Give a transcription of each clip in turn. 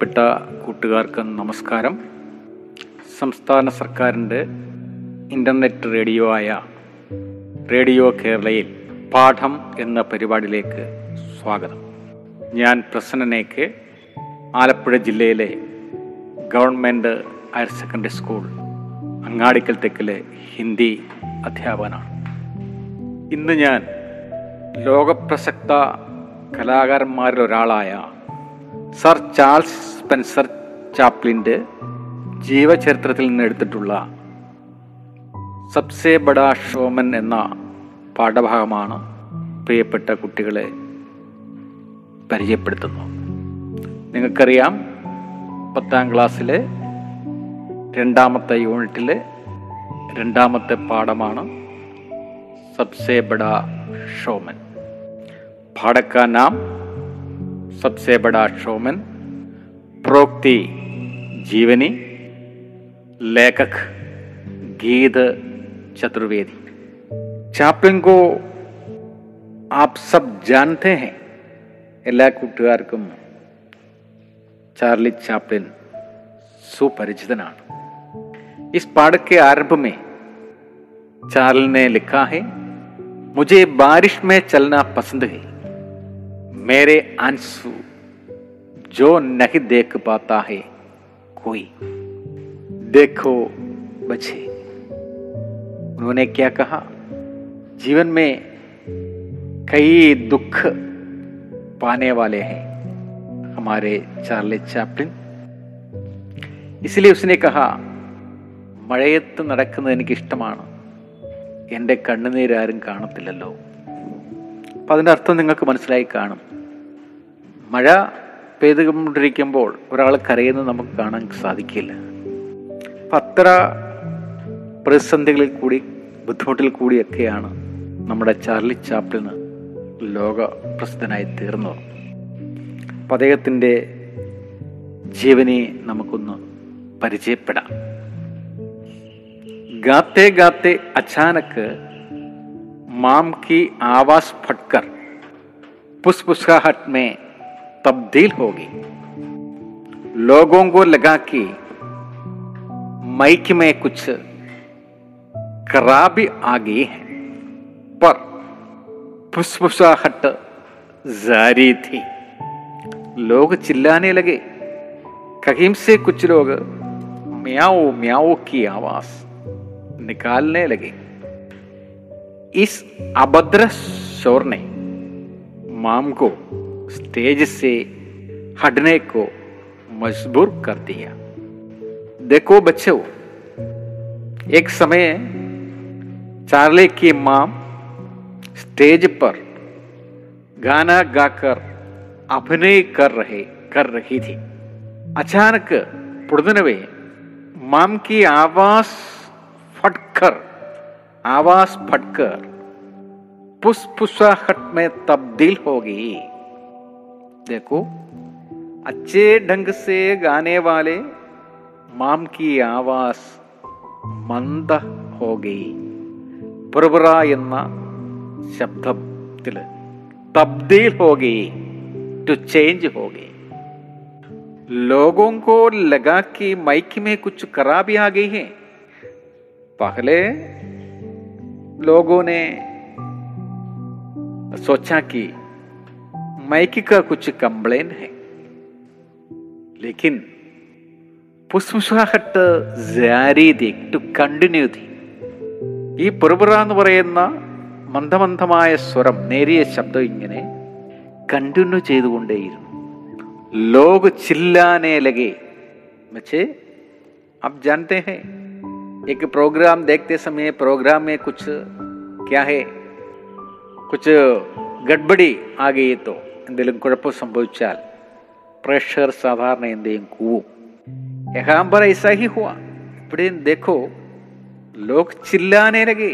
പ്രിയപ്പെട്ട കൂട്ടുകാർക്ക് നമസ്കാരം. സംസ്ഥാന സർക്കാരിന്റെ ഇന്റർനെറ്റ് റേഡിയോ ആയ റേഡിയോ കേരളയിൽ പാഠം എന്ന പരിപാടിയിലേക്ക് സ്വാഗതം. ഞാൻ പ്രസന്നനേക്ക് ആലപ്പുഴ ജില്ലയിലെ government higher secondary school Angadikkal തെക്കിലെ Hindi അധ്യാപകനാണ്. ഇന്ന് ഞാൻ ലോകപ്രസക്ത കലാകാരന്മാരിൽ ഒരാളായ സർ ചാൾസ് സ്പെൻസർ ചാപ്ലിന്റെ ജീവചരിത്രത്തിൽ നിന്ന് എടുത്തിട്ടുള്ള സബ്സേ ബഡാ ഷോമൻ എന്ന പാഠഭാഗമാണ് പ്രിയപ്പെട്ട കുട്ടികളെ പരിചയപ്പെടുത്തുന്നു നിങ്ങൾക്കറിയാം പത്താം ക്ലാസ്സിലെ രണ്ടാമത്തെ യൂണിറ്റിലെ രണ്ടാമത്തെ പാഠമാണ് സബ്സേ ബഡാ ഷോമൻ. പാഠക്കാ നാം സബ്സേ ബഡാ ഷോമൻ प्रोक्ति जीवनी लेखक गीत चतुर्वेदी ചാപ്ലിൻ को आप सब जानते हैं എല്ലാ കൂട്ടുകാർക്കും ചാർലി ചാപ്ലിൻ സുപരിചിതനാണ് इस पाठ के आरंभ में चार्ल ने लिखा है मुझे बारिश में चलना पसंद है मेरे आंसू जो नहीं देख पाता है कोई देखो बचे उन्होंने क्या कहा जीवन में कई दुख पाने वाले हैं हमारे चार्ले ചാപ്ലിൻ इसलिए उसने कहा മഴയത്ത് നടക്കുന്നത് എനിക്ക് ഇഷ്ടമാണ് എൻ്റെ കണ്ണുനീരാരും കാണത്തില്ലല്ലോ അപ്പം അതിൻ്റെ അർത്ഥം നിങ്ങൾക്ക് മനസ്സിലായി കാണും മഴ പെയ്തുകൊണ്ടിരിക്കുമ്പോൾ ഒരാൾ കരയുന്നത് നമുക്ക് കാണാൻ സാധിക്കില്ല. പത്ര അത്ര പ്രതിസന്ധികളിൽ കൂടി ബുദ്ധിമുട്ടിൽ കൂടിയൊക്കെയാണ് നമ്മുടെ ചാർലി ചാപ്ലിന് ലോക പ്രസിദ്ധനായി തീർന്നത്. അപ്പം അദ്ദേഹത്തിന്റെ ജീവനെ നമുക്കൊന്ന് പരിചയപ്പെടാം. ഗാത്തെ ഗാത്തെ അച്ചാനക്ക് മാം കി ആവാസ് ഫട്കർ പുസ്പുസ്ക ഹട്ട് तब्दील होगी। लोगों को लगा कि माइक में कुछ खराबी आ गई है, पर फुसफुसाहट जारी थी। लोग चिल्लाने लगे। कहीं से कुछ लोग म्याओ म्याओ की आवाज़ निकालने लगे। इस अभद्र शोर ने माम को स्टेज से हटने को मजबूर कर दिया। देखो बच्चों, एक समय चार्ली की माम स्टेज पर गाना गाकर अभिनय कर रहे, कर रही थी। अचानक पुड़दनवे माम की आवाज़ फटकर आवाज़ फटकर पुष्पुसाहट में तब्दील हो गई। देखो अच्छे ढंग से गाने वाले माम की आवाज മന്ദ ഹോഗി ബുർബുറ എന്ന ശബ്ദത്തിൽ തബ്ദീൽ ഹോഗി ടു ചേഞ്ച് ഹോഗി लोगों को लगा कि माइक में कुछ खराबी आ गई है पहले लोगों ने सोचा कि माइक का कुछ कंप्लेन है लेकिन പുഷ്പുഷാഹട്ട് ജാരി തി ടു കണ്ടിന്യൂ തി ഈ പുറപുറ എന്ന് പറയുന്ന മന്ദമന്ദമായ സ്വരം നേരിയ ശബ്ദം ഇങ്ങനെ കണ്ടിന്യൂ ചെയ്തുകൊണ്ടേയിരുന്നു लोग चिल्लाने लगे बच्चे आप जानते हैं एक प्रोग्राम देखते समय प्रोग्राम में कुछ क्या है कुछ ഗഡ്ബടി ആ ഗെയ്യത്തോ എന്തെങ്കിലും കുഴപ്പം സംഭവിച്ചാൽ പ്രേക്ഷകർ സാധാരണ എന്തെയും കൂവും यहाँ पर ऐसा ही हुआ बड़े देखो लोग चिल्लाने लगे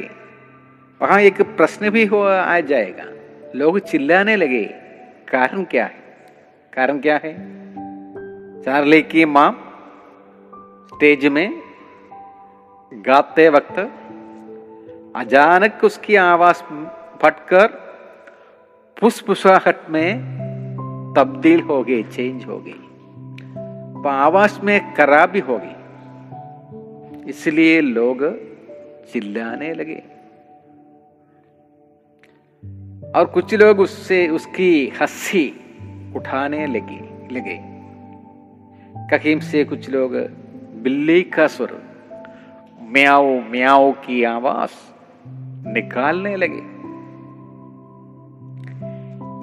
वहां एक प्रश्न भी हो आ जाएगा लोग चिल्लाने लगे कारण क्या है कारण क्या है चार्ली की मां स्टेज में गाते वक्त अचानक उसकी आवाज फटकर फुसफुसाहट में तब्दील हो गई चेंज हो गई आवाज़ में खराबी हो गई इसलिए लोग चिल्लाने लगे। और कुछ लोग उससे, उसकी हँसी उठाने लगे लगे। कहीं से कुछ लोग, बिल्ली का स्वर म्याओ म्याओ की आवाज़ निकालने लगे।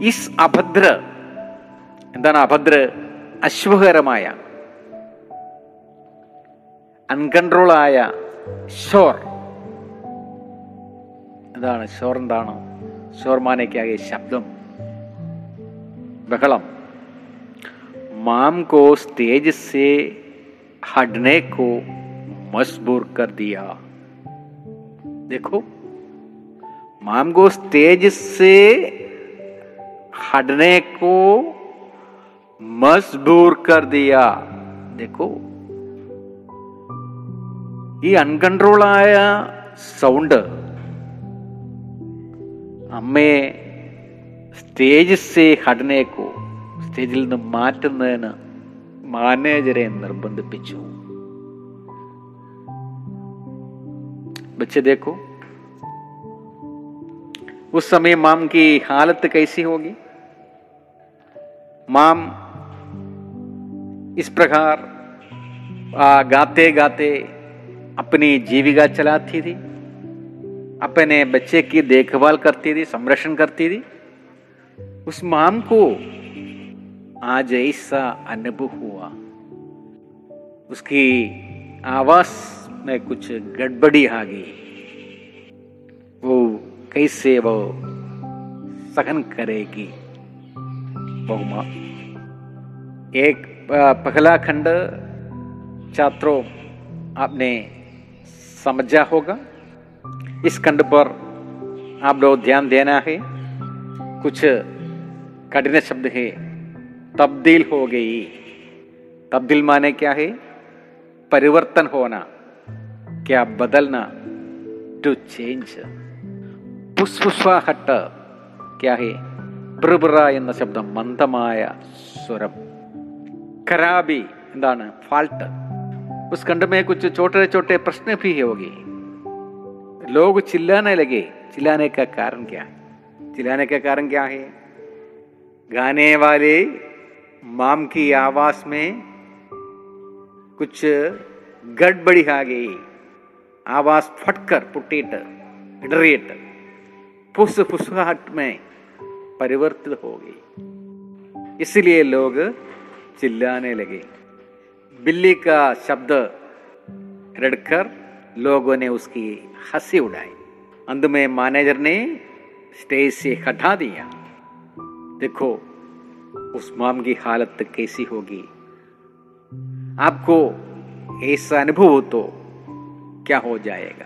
इस അഭദ്ര എന്താണ് അഭദ്ര അശ്വകരമായ അൺകൺട്രോളായ ഷോർ എന്താണ് ഷോർ എന്താണ് ഷോർ മാനയ്ക്കാകെ ശബ്ദം ബഹളം माम को स्टेज से हटने को मजबूर कर दिया देखो माम को स्टेज से हटने को मजबूर कर दिया देखो ഈ അൺകൺട്രോളായ സൗണ്ട് അമ്മയെ സ്റ്റേജ് സേ ഹടനേക്കോ സ്റ്റേജിൽ നിന്ന് മാറ്റുന്നതിന് മാനേജരെ നിർബന്ധിപ്പിച്ചു बच्चे देखो उस समय माम की हालत कैसी होगी माम, इस प्रकार गाते गाते अपनी जीविका चलाती थी, अपने बच्चे की देखभाल करती थी, संरक्षण करती थी। उस माम को आज ऐसा अनुभव हुआ। उसकी आवाज़ में कुछ गड़बड़ी आ गई। वो कैसे वो सहन करेगी? बहुमा। एक पहला खंड छात्रों, आपने समझा होगा। इस खंड पर आप लोग ध्यान देना है। कुछ कठिन शब्द है। तब्दील हो गई। तब्दील माने क्या है? परिवर्तन होना। क्या बदलना? टू चेंज पुष्पुष्वा हट क्या है? പ്രിബ്ര എന്ന ശബ്ദം മന്ദമായ സ്വരം खराबी എന്താണ് ഫാൾട്ട് उस खंड में कुछ छोटे छोटे प्रश्न भी होगी लोग चिल्लाने लगे चिल्लाने का कारण क्या है चिल्लाने का कारण क्या है गाने वाले माम की आवाज में कुछ गड़बड़ी आ गई आवाज फटकर पुटीट इडरेट फुस फुसहट में परिवर्तित हो गई। इसलिए लोग चिल्लाने लगे। बिल्ली का शब्द रड़कर लोगों ने उसकी हँसी उड़ाई। अंत में मैनेजर ने स्टेज से हटा दिया। देखो, उस माम की हालत कैसी होगी। आपको ऐसा अनुभव हो तो क्या हो जाएगा?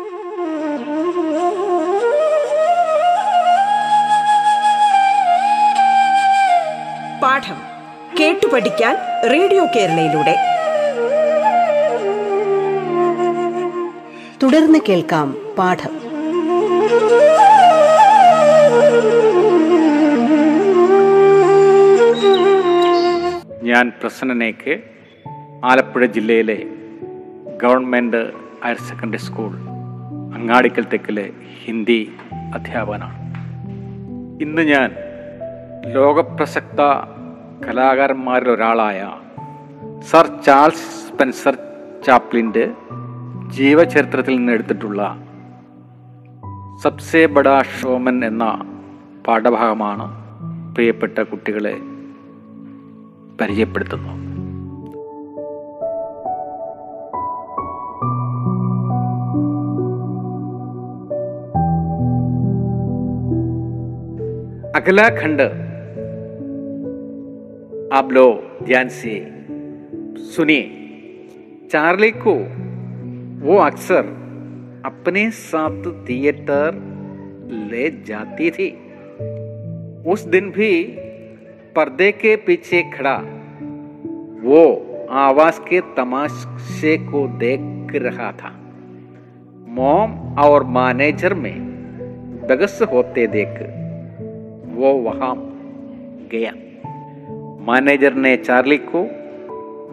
പഠിക്കാൻ റേഡിയോ കേരളയിലൂടെ. തുടർന്ന് കേൾക്കാം പാഠം. ഞാൻ പ്രസന്നനേക്ക് ആലപ്പുഴ ജില്ലയിലെ government higher secondary school Angadikkal തെക്കിലെ Hindi അധ്യാപകനാണ്. ഇന്ന് ഞാൻ ലോകപ്രസക്ത കലാകാരന്മാരിൽ ഒരാളായ സർ ചാൾസ് സ്പെൻസർ ചാപ്ലിന്റെ ജീവചരിത്രത്തിൽ നിന്ന് എടുത്തിട്ടുള്ള സബ്സേ ബഡാ ഷോമൻ എന്ന പാഠഭാഗമാണ് പ്രിയപ്പെട്ട കുട്ടികളെ പരിചയപ്പെടുത്തുന്നു അഖലാഖണ്ഡ് आप लोग ध्यान से सुनिए। चार्ली को वो अक्सर अपने साथ थिएटर ले जाती थी। उस दिन भी पर्दे के पीछे खड़ा, वो आवाज़ के तमाशे को देख रहा था। मॉम और मैनेजर में बगस होते देख वो वहाँ गया। मैनेजर ने चार्ली को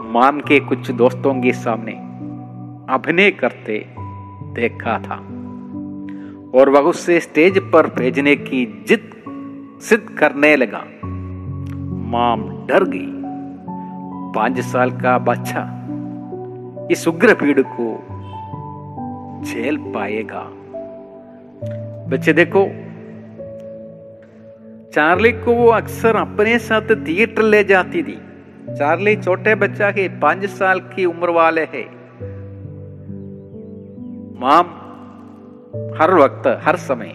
माम के कुछ दोस्तों के सामने अभिनय करते देखा था। और वह उससे स्टेज पर भेजने की जिद सिद्ध करने लगा। माम डर गई। पाँच साल का बच्चा इस उग्र भीड़ को झेल पाएगा। बच्चे देखो चार्ली को वो अक्सर अपने साथ थिएटर ले जाती थी। चार्ली छोटे बच्चा के पाँच साल की उम्र वाले है। माम हर वक्त हर समय।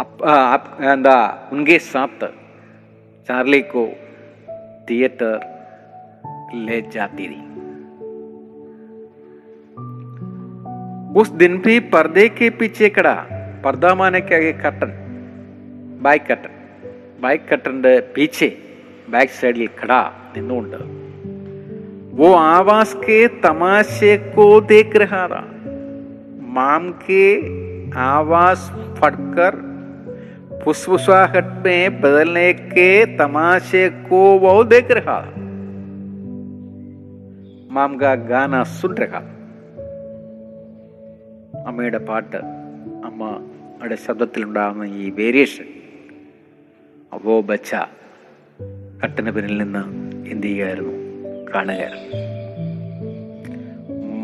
अप, अप, उनके साथ चार्ली को थिएटर ले जाती थी। उस दिन भी पर्दे के पीछे खड़ा। പർദ്ദ മാനയ്ക്കകെ കട്ടൺ ബാക്ക് കട്ടൺ ബാക്ക് കട്ടൻ്റെ പീച്ചെ ബാക്ക് സൈഡിൽ കട നിന്നുകൊണ്ട് वो आवाज़ के तमाशे को देख रहा था माम के आवाज़ फटकर फुसफुसाहट में बदलने के तमाशे को वो देख रहा था माम का गाना सुन रहा അമ്മയുടെ പാട്ട് അമ്മ അമ്മയുടെ ശബ്ദത്തിലുണ്ടാകുന്ന ഈ വേരിയേഷൻ അവോ ബച്ച കട്ടന് പിന്നിൽ നിന്ന് എന്ത് ചെയ്യുകയായിരുന്നു കാണുകയായിരുന്നു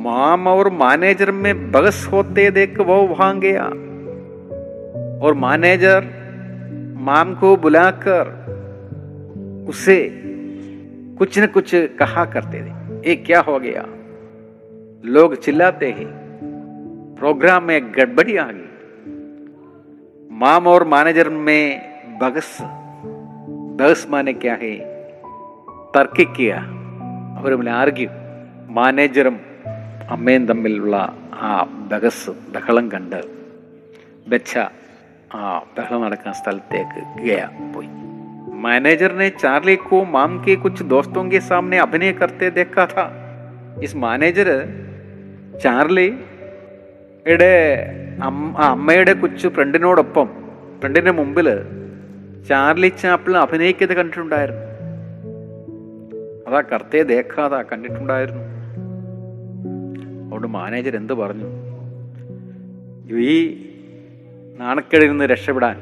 माम और मैनेजर में बहस होते देख वो वहां गया और मैनेजर माम को बुलाकर उसे कुछ न कुछ कहा करते थे ये क्या हो गया लोग चिल्लाते हैं प्रोग्राम में गड़बड़ी आ गई माम और मैनेजर में बगस बगस माने क्या है തർക്കിക്കുക അവർ തമ്മിൽ ആർഗ്യൂ മാനേജറും അമ്മയും തമ്മിലുള്ള ആ ബഹസ് ബഹളം കണ്ട് ബച്ച ആ ബഹളം നടക്കുന്ന സ്ഥലത്തേക്ക് ഗയ പോയി मैनेजर ने चार्ली को माम के कुछ दोस्तों के सामने अभिनय करते देखा था इस मैनेजर ചാർലി യുടെ അമ്മയുടെ കൊച്ചു ഫ്രണ്ടിനോടൊപ്പം ഫ്രണ്ടിന്റെ മുമ്പിൽ ചാർലി ചാപ്പിൾ അഭിനയിക്കുന്നത് കണ്ടിട്ടുണ്ടായിരുന്നു. അതാ കർത്തയെ ദേഖാതാ കണ്ടിട്ടുണ്ടായിരുന്നു. അതുകൊണ്ട് മാനേജർ എന്ത് പറഞ്ഞു? ഈ നാണക്കേടിൽ നിന്ന് രക്ഷപ്പെടാൻ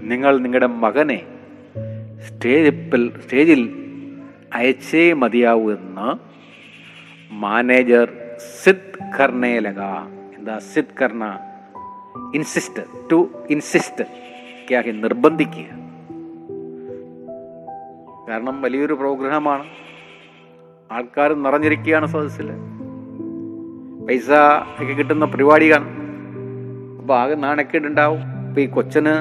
നിങ്ങൾ നിങ്ങളുടെ മകനെ സ്റ്റേജിൽ സ്റ്റേജിൽ അയച്ചേ മതിയാവൂ എന്ന് മാനേജർ സിദ് കർണേലക എന്താ സിദ് കർണ ഇൻസിസ്റ്റ് ടു ഇൻസിസ്റ്റ് ക്യാഹി നിർബന്ധിക്കുക. കാരണം വലിയൊരു പ്രോഗ്രാമാണ് ആൾക്കാർ നിറഞ്ഞിരിക്കുകയാണ് സദസ്സിൽ. പൈസ ഒക്കെ കിട്ടുന്ന പരിപാടിയാണ് അപ്പോൾ ആകെ നാണക്കേടുണ്ടാവും. അപ്പോൾ ഈ കൊച്ചന്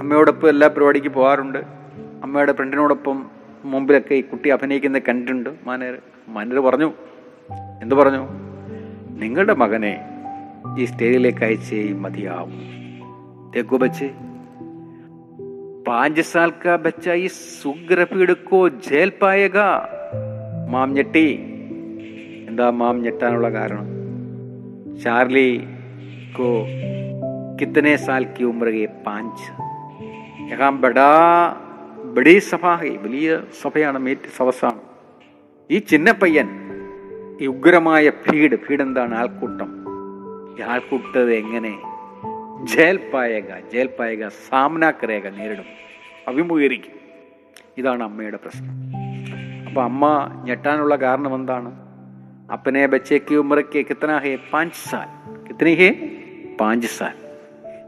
അമ്മയോടൊപ്പം എല്ലാ പരിപാടിക്ക് പോകാറുണ്ട്. അമ്മയുടെ ഫ്രണ്ടിനോടൊപ്പം മുമ്പിലൊക്കെ ഈ കുട്ടി അഭിനയിക്കുന്നത് കണ്ടിട്ടുണ്ട്. മാനേർ മാനേർ പറഞ്ഞു. എന്തു പറഞ്ഞു? നിങ്ങളുടെ മകനെ ഈ സ്റ്റേജിലേക്ക് അയച്ചേ മതിയാവും देखो बच्चे पांच साल का बच्चा इस उग्र पीड़ को झेल पाएगा മാം ഞെട്ടി എന്താ മാം ഞെട്ടാനുള്ള കാരണം ചാർലി को कितने साल की उम्र है पांच यहाँ बड़ा ബഡി സഭ വലിയ സഭയാണ് മീറ്റ് സദസ്സാണ് ഈ ചിന്ന പയ്യൻ ഈ ഉഗ്രമായ ഭീഡ് ഭീഡ് എന്താണ് ആൾക്കൂട്ടം ഈ ആൾക്കൂട്ടത് എങ്ങനെ ജേൽപ്പായക ജേൽപ്പായക സാമനാക്കരേക നേരിടും അഭിമുഖീകരിക്കും ഇതാണ് അമ്മയുടെ പ്രശ്നം അപ്പോൾ അമ്മ ഞെട്ടാനുള്ള കാരണം എന്താണ് अपने बच्चे की उम्र के कितना है पाँच साल कितनी है पाँच साल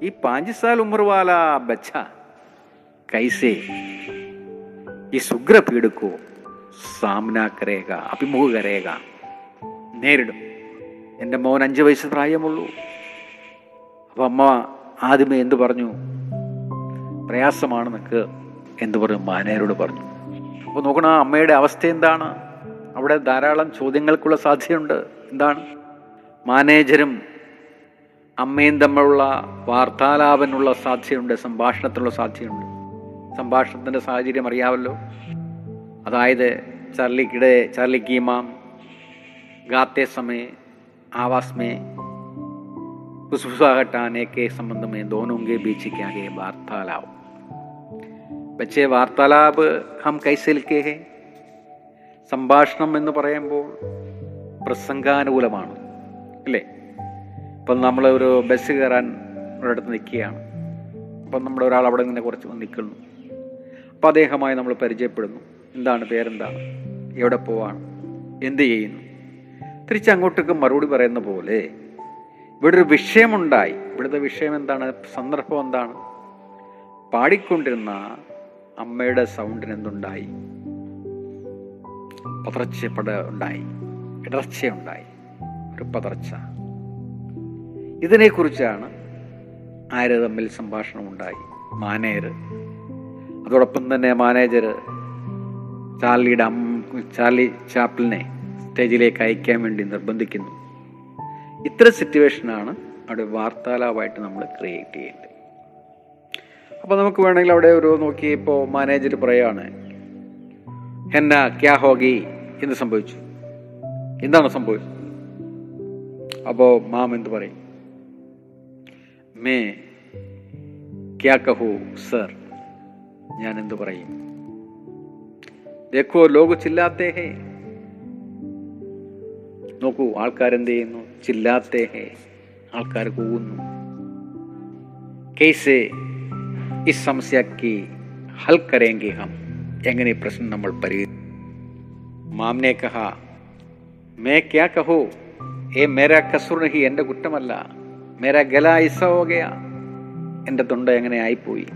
ये पाँच साल उम्र वाला बच्चा कैसे इस उग्र पीड़ को सामना करेगा अभिमुख करेगा നേരിടും എന്റെ മോൻ അഞ്ച് വയസ്സ് പ്രായമുള്ളൂ. അപ്പം അമ്മ ആദ്യമേ എന്തു പറഞ്ഞു? പ്രയാസമാണ് നിനക്ക് എന്ന് പറഞ്ഞു മാനേരോട് പറഞ്ഞു. അപ്പോൾ നോക്കണം ആ അമ്മയുടെ അവസ്ഥ എന്താണ്? അവിടെ ധാരാളം ചോദ്യങ്ങൾക്കുള്ള സാധ്യതയുണ്ട്. എന്താണ്? മാനേജരും അമ്മയും തമ്മിലുള്ള വാർത്താലാപനുള്ള സാധ്യതയുണ്ട് സംഭാഷണത്തിനുള്ള സാധ്യതയുണ്ട്. സംഭാഷണത്തിന്റെ സാഹചര്യം അറിയാമല്ലോ. അതായത് ചാർലിക്കിടെ ചാർലിക്കീമാം ഗാത്തേ സമയം आवास में फुसफुसाहट आने के संबंध में दोनों के बीच क्या है वार्तालाप बच्चे वार्तालाप हम कैसे लिखे हैं സംഭാഷണം എന്ന് പറയുമ്പോൾ പ്രസംഗാനുകൂലമാണ് അല്ലേ ഇപ്പം നമ്മൾ ഒരു ബസ് കയറാൻ ഒരിടത്ത് നിൽക്കുകയാണ് അപ്പം നമ്മുടെ ഒരാൾ അവിടെ ഇങ്ങനെ കുറച്ച് നിൽക്കുന്നു അപ്പോൾ അദ്ദേഹമായി നമ്മൾ പരിചയപ്പെടുന്നു എന്താണ് പേരെന്താണ് എവിടെ പോവാണ് എന്ത് ചെയ്യുന്നു തിരിച്ചങ്ങോട്ടേക്ക് മറുപടി പറയുന്ന പോലെ ഇവിടെ ഒരു വിഷയമുണ്ടായി. ഇവിടുത്തെ വിഷയം എന്താണ്? സന്ദർഭം എന്താണ്? പാടിക്കൊണ്ടിരുന്ന അമ്മയുടെ സൗണ്ടിന് എന്തുണ്ടായി? പതർച്ചപ്പെട ഉണ്ടായി. ഇടർച്ചയുണ്ടായി. ഒരു പതർച്ച. ഇതിനെക്കുറിച്ചാണ് ആര് തമ്മിൽ സംഭാഷണം ഉണ്ടായി മാനേജർ. അതോടൊപ്പം തന്നെ മാനേജർ ചാർലിയുടെ അമ്മ ചാർലി ചാപ്പിളിനെ സ്റ്റേജിലേക്ക് അയക്കാൻ വേണ്ടി നിർബന്ധിക്കുന്നു. ഇത്തരം സിറ്റുവേഷനാണ് അവിടെ വാർത്താലാപായിട്ട് നമ്മൾ ക്രിയേറ്റ് ചെയ്യേണ്ടത്. അപ്പോൾ നമുക്ക് വേണമെങ്കിൽ അവിടെ ഒരു നോക്കി ഇപ്പോൾ മാനേജർ പറയാണ് എന്നാ ക്യാ ഹോഗി? എന്ത് സംഭവിച്ചു? എന്താണ് സംഭവിച്ചത്? അപ്പോൾ മാം എന്ത് പറയും? മേ ക്യാ കഹു സർ? ഞാൻ എന്ത് പറയും? ദേഖോ लोग चिल्लाते നോക്കൂ ആൾക്കാരെന്ത് ചെയ്യുന്നു ചില്ലാത്തേഹേ ആൾക്കാർ കൂവുന്നു. കേസ് ഈ സമസ്യക്ക് ഹൽക്കരേങ്കി ഹം. എങ്ങനെ ഈ പ്രശ്നം നമ്മൾ പരിഹരി മാംനെ കഹ മേ ക്യാ കഹോ? ഏ മേരാ കസൂർ എന്റെ കുറ്റമല്ല. മേരാ ഗല ഇസോകയ എന്റെ തൊണ്ട എങ്ങനെ ആയിപ്പോയി?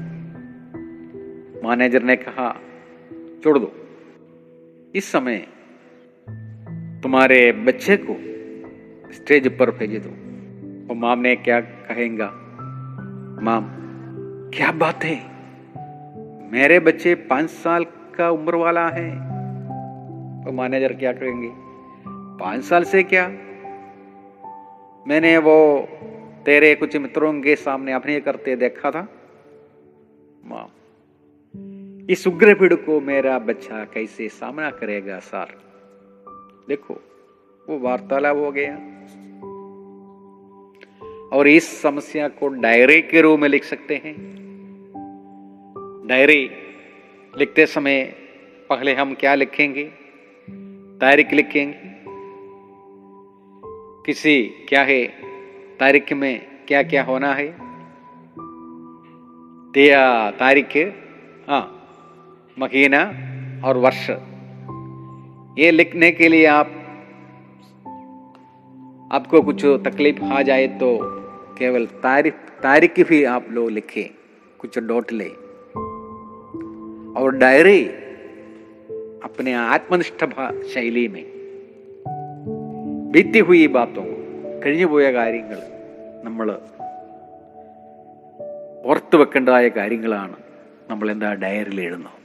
മാനേജറിനെ കഹ ചോടുന്നു. ഈ സമയം तुम्हारे बच्चे को स्टेज पर भेज दो। और माम ने क्या कहेगा? माम, क्या बात? है मेरे बच्चे पाँच साल का उम्र वाला है। तो मैनेजर क्या कहेंगे? पाँच साल से क्या? मैंने वो तेरे कुछ मित्रों के सामने अभिनय करते देखा था। माँ इस उग्र पीड़ को मेरा बच्चा कैसे सामना करेगा, सर? देखो, वो वार्तालाप हो गया। और इस समस्या को डायरी के रूप में लिख सकते हैं। डायरी लिखते समय पहले हम क्या लिखेंगे? तारीख लिखेंगे। किसी, क्या है? तारीख में क्या क्या होना है? तारीख हाँ महीना और वर्ष। ये लिखने के लिए आप आपको कुछ तकलीफ आ जाए तो केवल तारीख तारीख भी आप लोग लिखें कुछ डॉट ले और डायरी अपने आत्मनिष्ठ भा- शैली में बीती हुई बातों को കഴിഞ്ഞുപോയ കാര്യങ്ങൾ നമ്മൾ ഓർത്ത് വെക്കേണ്ടതായ കാര്യങ്ങളാണ് നമ്മൾ എന്താ ഡയറിയിൽ എഴുതുന്നത്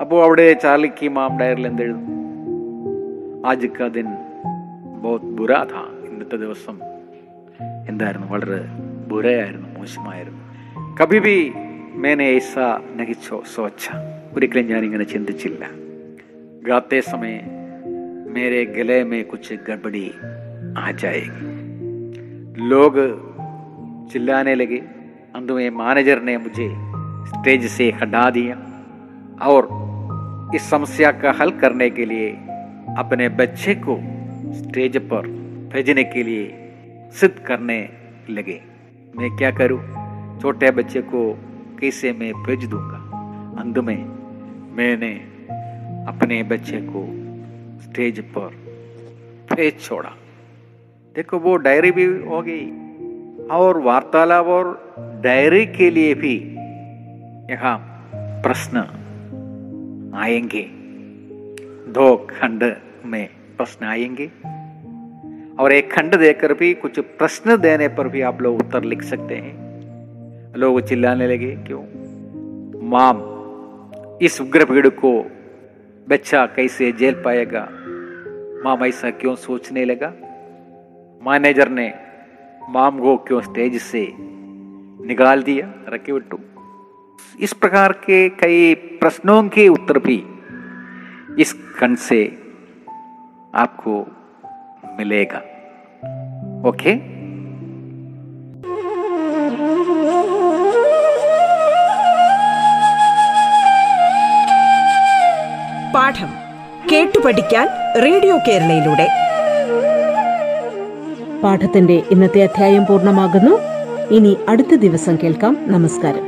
അപ്പോൾ അവിടെ ചാർലിക്ക് മാം ഡയറിൽ എന്തെഴുതും ആജ് കാ ദിൻ ബോത് ബുരാ ഥാ ഇന്നത്തെ ദിവസം എന്തായിരുന്നു വളരെ ബുരയായിരുന്നു മോശമായിരുന്നു കഭി ബി മേനെ ഐസ നഹിച്ചോ സോച്ച ഒരിക്കലും ഞാനിങ്ങനെ ചിന്തിച്ചില്ല ഗാത്തെ സമയ मेरे गले में कुछ गड़बड़ी आ जाएगी लोग चिल्लाने लगे अंत में मैनेजर ने मुझे स्टेज से हटा दिया और इस समस्या का हल करने के लिए, अपने बच्चे को स्टेज पर भेजने के लिए सिद्ध करने लगे। मैं क्या करूँ? छोटे बच्चे को कैसे मैं भेज दूँगा? अंत में मैंने अपने बच्चे को स्टेज पर भेज छोड़ा। देखो, वो डायरी भी हो गई और वार्तालाप और डायरी के लिए भी यहाँ प्रश्न आएँगे दो खंड में प्रश्न आएँगे और एक खंड देकर भी कुछ प्रश्न देने पर भी आप लोग उत्तर लिख सकते हैं लोग चिल्लाने लगे क्यों माम इस उग्र भीड़ को बच्चा कैसे जेल पाएगा माम ऐसा क्यों सोचने लगा मैनेजर ने माम को क्यों स्टेज से निकाल दिया रखे बिट्टू इस प्रकार के कई प्रश्नों के उत्तर भी इस खंड से आपको मिलेगा ओके പാഠം കേട്ടു പഠിക്കാൻ റേഡിയോ കേരളയിലൂടെ പാഠത്തിന്റെ ഇന്നത്തെ അധ്യായം പൂർണ്ണമാകുന്നു ഇനി അടുത്ത ദിവസം കേൾക്കാം നമസ്കാരം